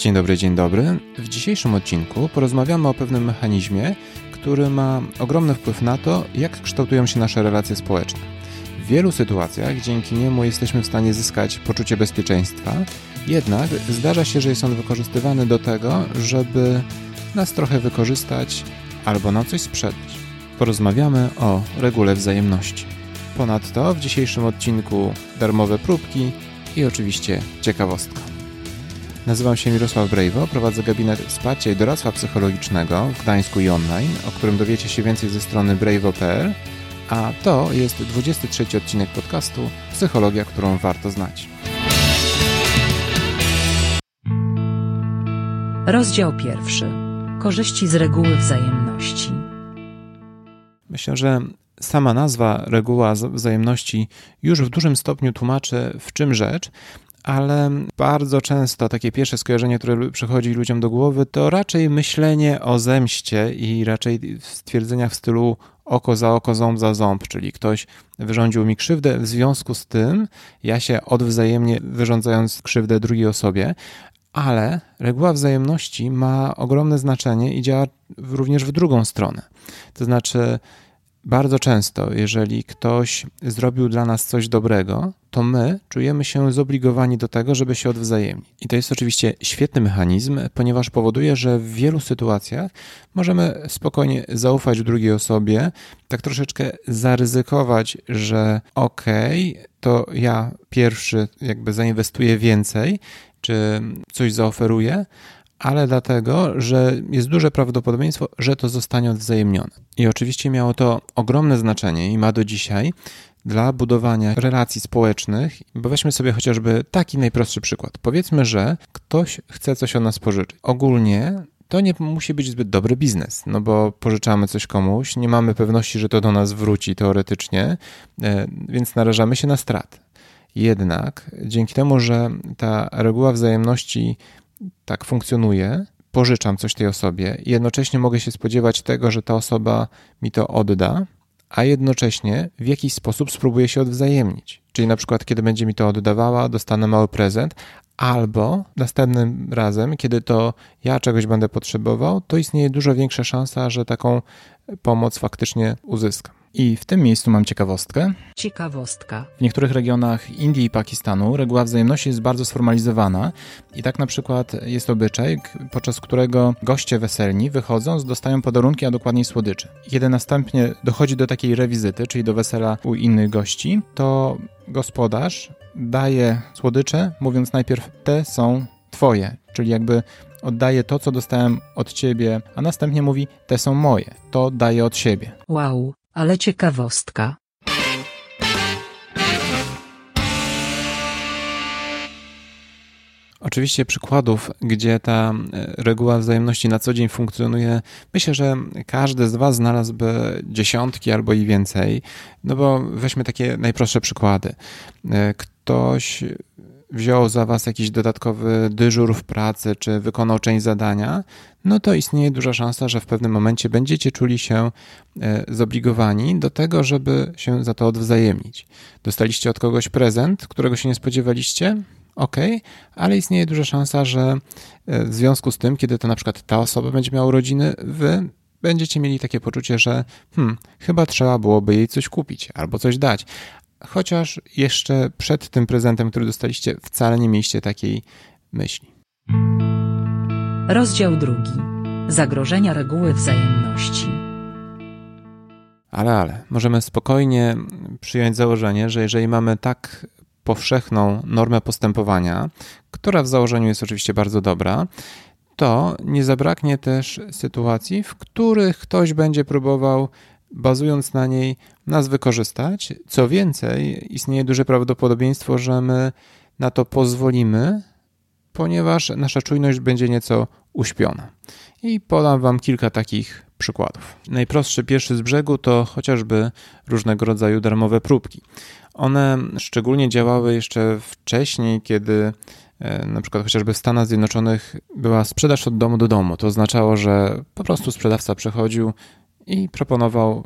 Dzień dobry, dzień dobry. W dzisiejszym odcinku porozmawiamy o pewnym mechanizmie, który ma ogromny wpływ na to, jak kształtują się nasze relacje społeczne. W wielu sytuacjach dzięki niemu jesteśmy w stanie zyskać poczucie bezpieczeństwa, jednak zdarza się, że jest on wykorzystywany do tego, żeby nas trochę wykorzystać albo na coś sprzedać. Porozmawiamy o regule wzajemności. Ponadto w dzisiejszym odcinku darmowe próbki i oczywiście ciekawostka. Nazywam się Mirosław Brejwo, prowadzę gabinet wsparcia i doradztwa psychologicznego w Gdańsku i online, o którym dowiecie się więcej ze strony brejwo.pl, a to jest 23 odcinek podcastu Psychologia, którą warto znać. Rozdział pierwszy. Korzyści z reguły wzajemności. Myślę, że sama nazwa reguła wzajemności już w dużym stopniu tłumaczy, w czym rzecz, ale bardzo często takie pierwsze skojarzenie, które przychodzi ludziom do głowy, to raczej myślenie o zemście i raczej stwierdzenia w stylu oko za oko, ząb za ząb, czyli ktoś wyrządził mi krzywdę, w związku z tym ja się odwzajemnie wyrządzając krzywdę drugiej osobie, ale reguła wzajemności ma ogromne znaczenie i działa również w drugą stronę. To znaczy, bardzo często, jeżeli ktoś zrobił dla nas coś dobrego, to my czujemy się zobligowani do tego, żeby się odwzajemnić. I to jest oczywiście świetny mechanizm, ponieważ powoduje, że w wielu sytuacjach możemy spokojnie zaufać drugiej osobie, tak troszeczkę zaryzykować, że okej, okay, to ja pierwszy jakby zainwestuję więcej, czy coś zaoferuję, ale dlatego, że jest duże prawdopodobieństwo, że to zostanie odwzajemnione. I oczywiście miało to ogromne znaczenie i ma do dzisiaj dla budowania relacji społecznych, bo weźmy sobie chociażby taki najprostszy przykład. Powiedzmy, że ktoś chce coś od nas pożyczyć. Ogólnie to nie musi być zbyt dobry biznes, no bo pożyczamy coś komuś, nie mamy pewności, że to do nas wróci teoretycznie, e, więc narażamy się na straty. Jednak dzięki temu, że ta reguła wzajemności tak funkcjonuje, pożyczam coś tej osobie i jednocześnie mogę się spodziewać tego, że ta osoba mi to odda, a jednocześnie w jakiś sposób spróbuję się odwzajemnić. Czyli na przykład, kiedy będzie mi to oddawała, dostanę mały prezent, albo następnym razem, kiedy to ja czegoś będę potrzebował, to istnieje dużo większa szansa, że taką pomoc faktycznie uzyskam. I w tym miejscu mam ciekawostkę. Ciekawostka. W niektórych regionach Indii i Pakistanu reguła wzajemności jest bardzo sformalizowana i tak na przykład jest obyczaj, podczas którego goście weselni wychodząc dostają podarunki, a dokładniej słodycze. Kiedy następnie dochodzi do takiej rewizyty, czyli do wesela u innych gości, to gospodarz daje słodycze, mówiąc najpierw te są twoje, czyli jakby oddaje to, co dostałem od ciebie, a następnie mówi te są moje, to daję od siebie. Wow, ale ciekawostka. Oczywiście przykładów, gdzie ta e, reguła wzajemności na co dzień funkcjonuje, myślę, że każdy z Was znalazłby dziesiątki albo i więcej. No bo weźmy takie najprostsze przykłady. E, ktoś wziął za Was jakiś dodatkowy dyżur w pracy, czy wykonał część zadania, no to istnieje duża szansa, że w pewnym momencie będziecie czuli się e, zobligowani do tego, żeby się za to odwzajemnić. Dostaliście od kogoś prezent, którego się nie spodziewaliście? ok, ale istnieje duża szansa, że e, w związku z tym, kiedy to na przykład ta osoba będzie miała urodziny, wy będziecie mieli takie poczucie, że hmm, chyba trzeba byłoby jej coś kupić albo coś dać. Chociaż jeszcze przed tym prezentem, który dostaliście, wcale nie mieliście takiej myśli. Rozdział drugi. Zagrożenia reguły wzajemności. Ale, ale, możemy spokojnie przyjąć założenie, że jeżeli mamy tak powszechną normę postępowania, która w założeniu jest oczywiście bardzo dobra, to nie zabraknie też sytuacji, w których ktoś będzie próbował, bazując na niej, nas wykorzystać. Co więcej, istnieje duże prawdopodobieństwo, że my na to pozwolimy, ponieważ nasza czujność będzie nieco uśpiona. I podam Wam kilka takich przykładów. Najprostszy pierwszy z brzegu to chociażby różnego rodzaju darmowe próbki. One szczególnie działały jeszcze wcześniej, kiedy e, na przykład chociażby w Stanach Zjednoczonych była sprzedaż od domu do domu. To oznaczało, że po prostu sprzedawca przychodził i proponował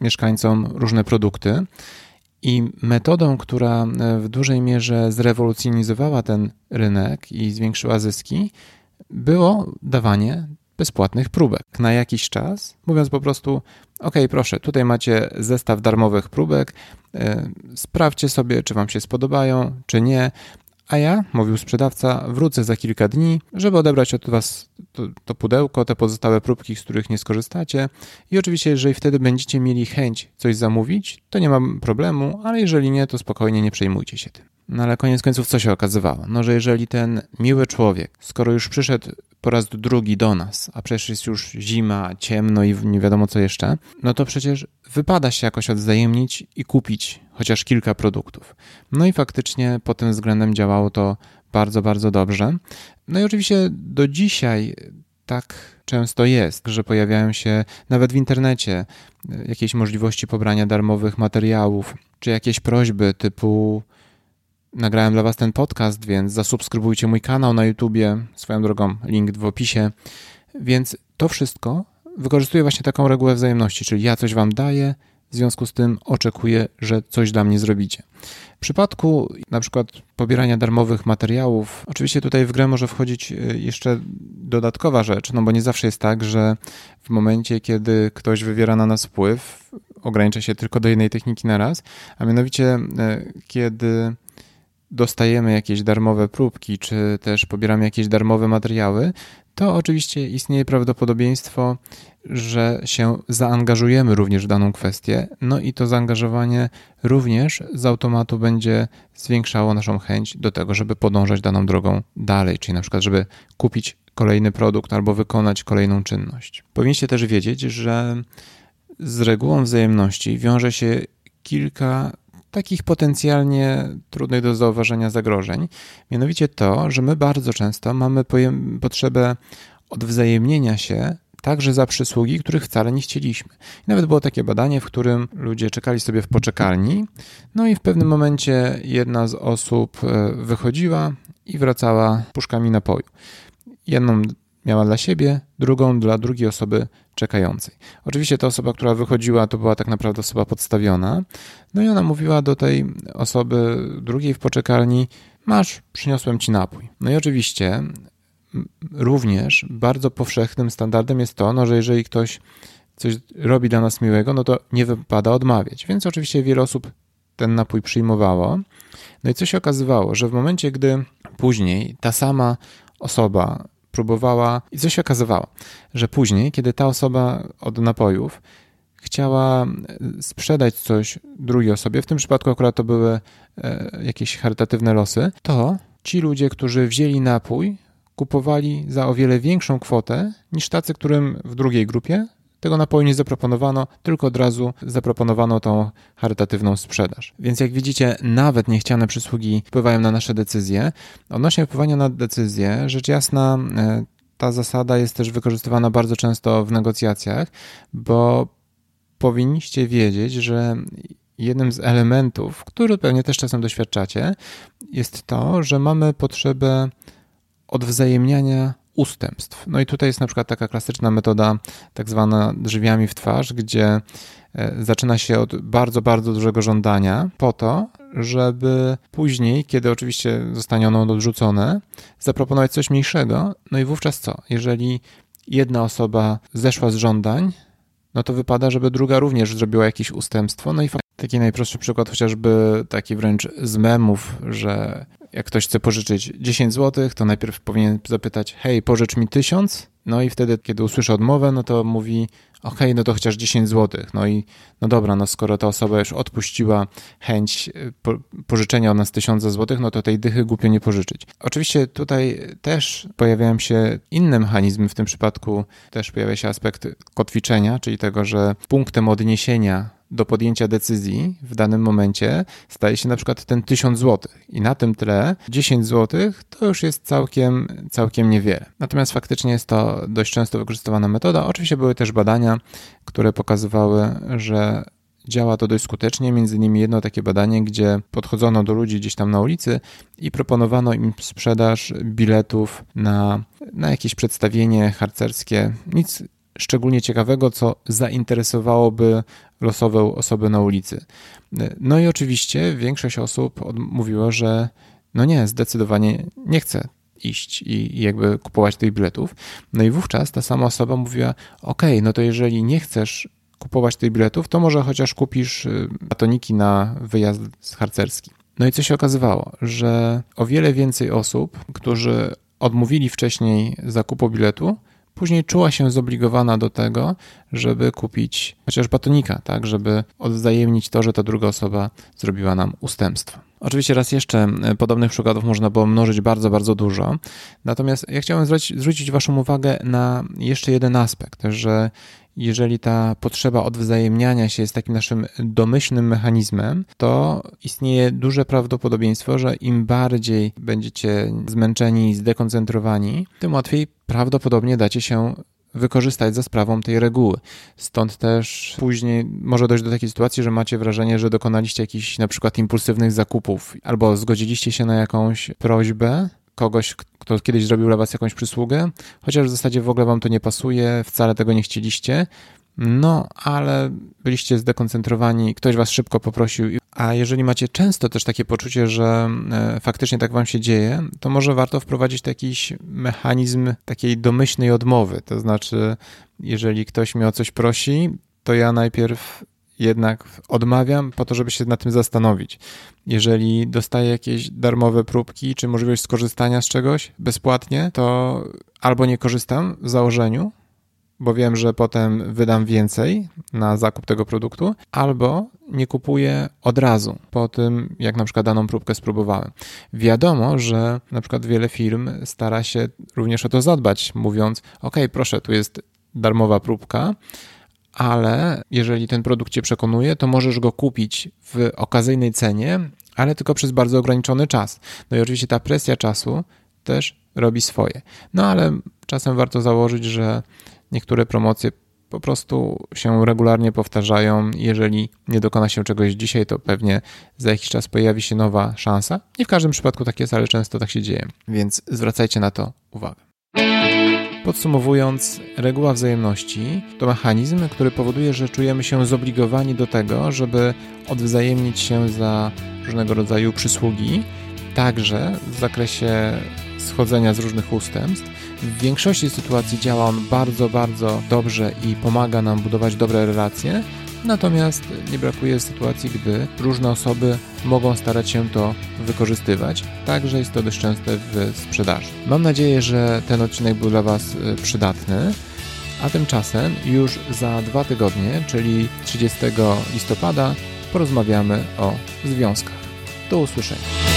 mieszkańcom różne produkty. I metodą, która w dużej mierze zrewolucjonizowała ten rynek i zwiększyła zyski, było dawanie bezpłatnych próbek na jakiś czas, mówiąc po prostu: OK, proszę, tutaj macie zestaw darmowych próbek, e, sprawdźcie sobie, czy Wam się spodobają, czy nie. A ja, mówił sprzedawca, wrócę za kilka dni, żeby odebrać od Was to, to, pudełko, te pozostałe próbki, z których nie skorzystacie. I oczywiście, jeżeli wtedy będziecie mieli chęć coś zamówić, to nie ma problemu, ale jeżeli nie, to spokojnie nie przejmujcie się tym. No ale koniec końców co się okazywało? No, że jeżeli ten miły człowiek, skoro już przyszedł po raz drugi do nas, a przecież jest już zima, ciemno i nie wiadomo co jeszcze, no to przecież wypada się jakoś odwzajemnić i kupić chociaż kilka produktów. No i faktycznie pod tym względem działało to bardzo, bardzo dobrze. No i oczywiście do dzisiaj tak często jest, że pojawiają się nawet w internecie jakieś możliwości pobrania darmowych materiałów, czy jakieś prośby typu nagrałem dla Was ten podcast, więc zasubskrybujcie mój kanał na YouTubie, swoją drogą link w opisie. Więc to wszystko wykorzystuję właśnie taką regułę wzajemności, czyli ja coś Wam daję, w związku z tym oczekuję, że coś dla mnie zrobicie. W przypadku na przykład pobierania darmowych materiałów, oczywiście tutaj w grę może wchodzić y, jeszcze dodatkowa rzecz, no bo nie zawsze jest tak, że w momencie, kiedy ktoś wywiera na nas wpływ, ogranicza się tylko do jednej techniki na raz, a mianowicie y, kiedy dostajemy jakieś darmowe próbki, czy też pobieramy jakieś darmowe materiały, to oczywiście istnieje prawdopodobieństwo, że się zaangażujemy również w daną kwestię, no i to zaangażowanie również z automatu będzie zwiększało naszą chęć do tego, żeby podążać daną drogą dalej, czyli na przykład, żeby kupić kolejny produkt albo wykonać kolejną czynność. Powinniście też wiedzieć, że z regułą wzajemności wiąże się kilka takich potencjalnie trudnych do zauważenia zagrożeń. Mianowicie to, że my bardzo często mamy potrzebę odwzajemnienia się także za przysługi, których wcale nie chcieliśmy. I nawet było takie badanie, w którym ludzie czekali sobie w poczekalni, no i w pewnym momencie jedna z osób e, wychodziła i wracała puszkami napoju. Jedną miała dla siebie, drugą dla drugiej osoby czekającej. Oczywiście ta osoba, która wychodziła, to była tak naprawdę osoba podstawiona. No i ona mówiła do tej osoby drugiej w poczekalni: Masz, przyniosłem ci napój. No i oczywiście również bardzo powszechnym standardem jest to, no, że jeżeli ktoś coś robi dla nas miłego, no to nie wypada odmawiać. Więc oczywiście wiele osób ten napój przyjmowało. No i co się okazywało, że w momencie, gdy później ta sama osoba próbowała i co się okazywało, że później, kiedy ta osoba od napojów chciała sprzedać coś drugiej osobie, w tym przypadku akurat to były e, jakieś charytatywne losy, to ci ludzie, którzy wzięli napój, kupowali za o wiele większą kwotę niż tacy, którym w drugiej grupie tego napoju nie zaproponowano, tylko od razu zaproponowano tą charytatywną sprzedaż. Więc jak widzicie, nawet niechciane przysługi wpływają na nasze decyzje. Odnośnie wpływania na decyzje, rzecz jasna, e, ta zasada jest też wykorzystywana bardzo często w negocjacjach, bo powinniście wiedzieć, że jednym z elementów, który pewnie też czasem doświadczacie, jest to, że mamy potrzebę odwzajemniania ustępstw. No i tutaj jest na przykład taka klasyczna metoda, tak zwana drzwiami w twarz, gdzie e, zaczyna się od bardzo, bardzo dużego żądania, po to, żeby później, kiedy oczywiście zostanie ono odrzucone, zaproponować coś mniejszego. No i wówczas co? Jeżeli jedna osoba zeszła z żądań, no to wypada, żeby druga również zrobiła jakieś ustępstwo. No i taki najprostszy przykład, chociażby taki wręcz z memów, że jak ktoś chce pożyczyć 10 zł, to najpierw powinien zapytać: Hej, pożycz mi 1000. No i wtedy, kiedy usłyszy odmowę, no to mówi: OK, no to chociaż 10 zł. No i no dobra, no skoro ta osoba już odpuściła chęć y, po, pożyczenia od nas 1000 zł, no to tej dychy głupio nie pożyczyć. Oczywiście tutaj też pojawiają się inne mechanizmy, w tym przypadku też pojawia się aspekt kotwiczenia, czyli tego, że punktem odniesienia do podjęcia decyzji w danym momencie staje się na przykład ten 1000 zł i na tym tle 10 zł to już jest całkiem, całkiem niewiele. Natomiast faktycznie jest to dość często wykorzystywana metoda. Oczywiście były też badania, które pokazywały, że działa to dość skutecznie. Między innymi jedno takie badanie, gdzie podchodzono do ludzi gdzieś tam na ulicy i proponowano im sprzedaż biletów na, na jakieś przedstawienie harcerskie. Nic szczególnie ciekawego, co zainteresowałoby losową osobę na ulicy. No i oczywiście większość osób mówiło, że no nie, zdecydowanie nie chce iść i, i jakby kupować tych biletów. No i wówczas ta sama osoba mówiła: OK, no to jeżeli nie chcesz kupować tych biletów, to może chociaż kupisz y, batoniki na wyjazd harcerski. No i co się okazywało, że o wiele więcej osób, którzy odmówili wcześniej zakupu biletu, później czuła się zobligowana do tego, żeby kupić chociaż batonika, tak, żeby odwzajemnić to, że ta druga osoba zrobiła nam ustępstwo. Oczywiście raz jeszcze podobnych przykładów można było mnożyć bardzo, bardzo dużo. Natomiast ja chciałem zwrócić Waszą uwagę na jeszcze jeden aspekt, że jeżeli ta potrzeba odwzajemniania się jest takim naszym domyślnym mechanizmem, to istnieje duże prawdopodobieństwo, że im bardziej będziecie zmęczeni, zdekoncentrowani, tym łatwiej prawdopodobnie dacie się wykorzystać za sprawą tej reguły. Stąd też później może dojść do takiej sytuacji, że macie wrażenie, że dokonaliście jakichś na przykład impulsywnych zakupów albo zgodziliście się na jakąś prośbę kogoś, kto kiedyś zrobił dla was jakąś przysługę, chociaż w zasadzie w ogóle wam to nie pasuje, wcale tego nie chcieliście, no, ale byliście zdekoncentrowani, ktoś was szybko poprosił. A jeżeli macie często też takie poczucie, że e, faktycznie tak wam się dzieje, to może warto wprowadzić jakiś mechanizm takiej domyślnej odmowy. To znaczy, jeżeli ktoś mnie o coś prosi, to ja najpierw jednak odmawiam po to, żeby się nad tym zastanowić. Jeżeli dostaję jakieś darmowe próbki, czy możliwość skorzystania z czegoś bezpłatnie, to albo nie korzystam w założeniu, bo wiem, że potem wydam więcej na zakup tego produktu, albo nie kupuję od razu po tym, jak na przykład daną próbkę spróbowałem. Wiadomo, że na przykład wiele firm stara się również o to zadbać, mówiąc: OK, proszę, tu jest darmowa próbka, ale jeżeli ten produkt Cię przekonuje, to możesz go kupić w okazyjnej cenie, ale tylko przez bardzo ograniczony czas. No i oczywiście ta presja czasu też robi swoje. No ale czasem warto założyć, że niektóre promocje po prostu się regularnie powtarzają. Jeżeli nie dokona się czegoś dzisiaj, to pewnie za jakiś czas pojawi się nowa szansa. Nie w każdym przypadku tak jest, ale często tak się dzieje, więc zwracajcie na to uwagę. Podsumowując, reguła wzajemności to mechanizm, który powoduje, że czujemy się zobligowani do tego, żeby odwzajemnić się za różnego rodzaju przysługi, także w zakresie schodzenia z różnych ustępstw. W większości sytuacji działa on bardzo, bardzo dobrze i pomaga nam budować dobre relacje, Natomiast nie brakuje sytuacji, gdy różne osoby mogą starać się to wykorzystywać. Także jest to dość częste w sprzedaży. Mam nadzieję, że ten odcinek był dla Was y, przydatny. A tymczasem już za dwa tygodnie, czyli 30 listopada, porozmawiamy o związkach. Do usłyszenia.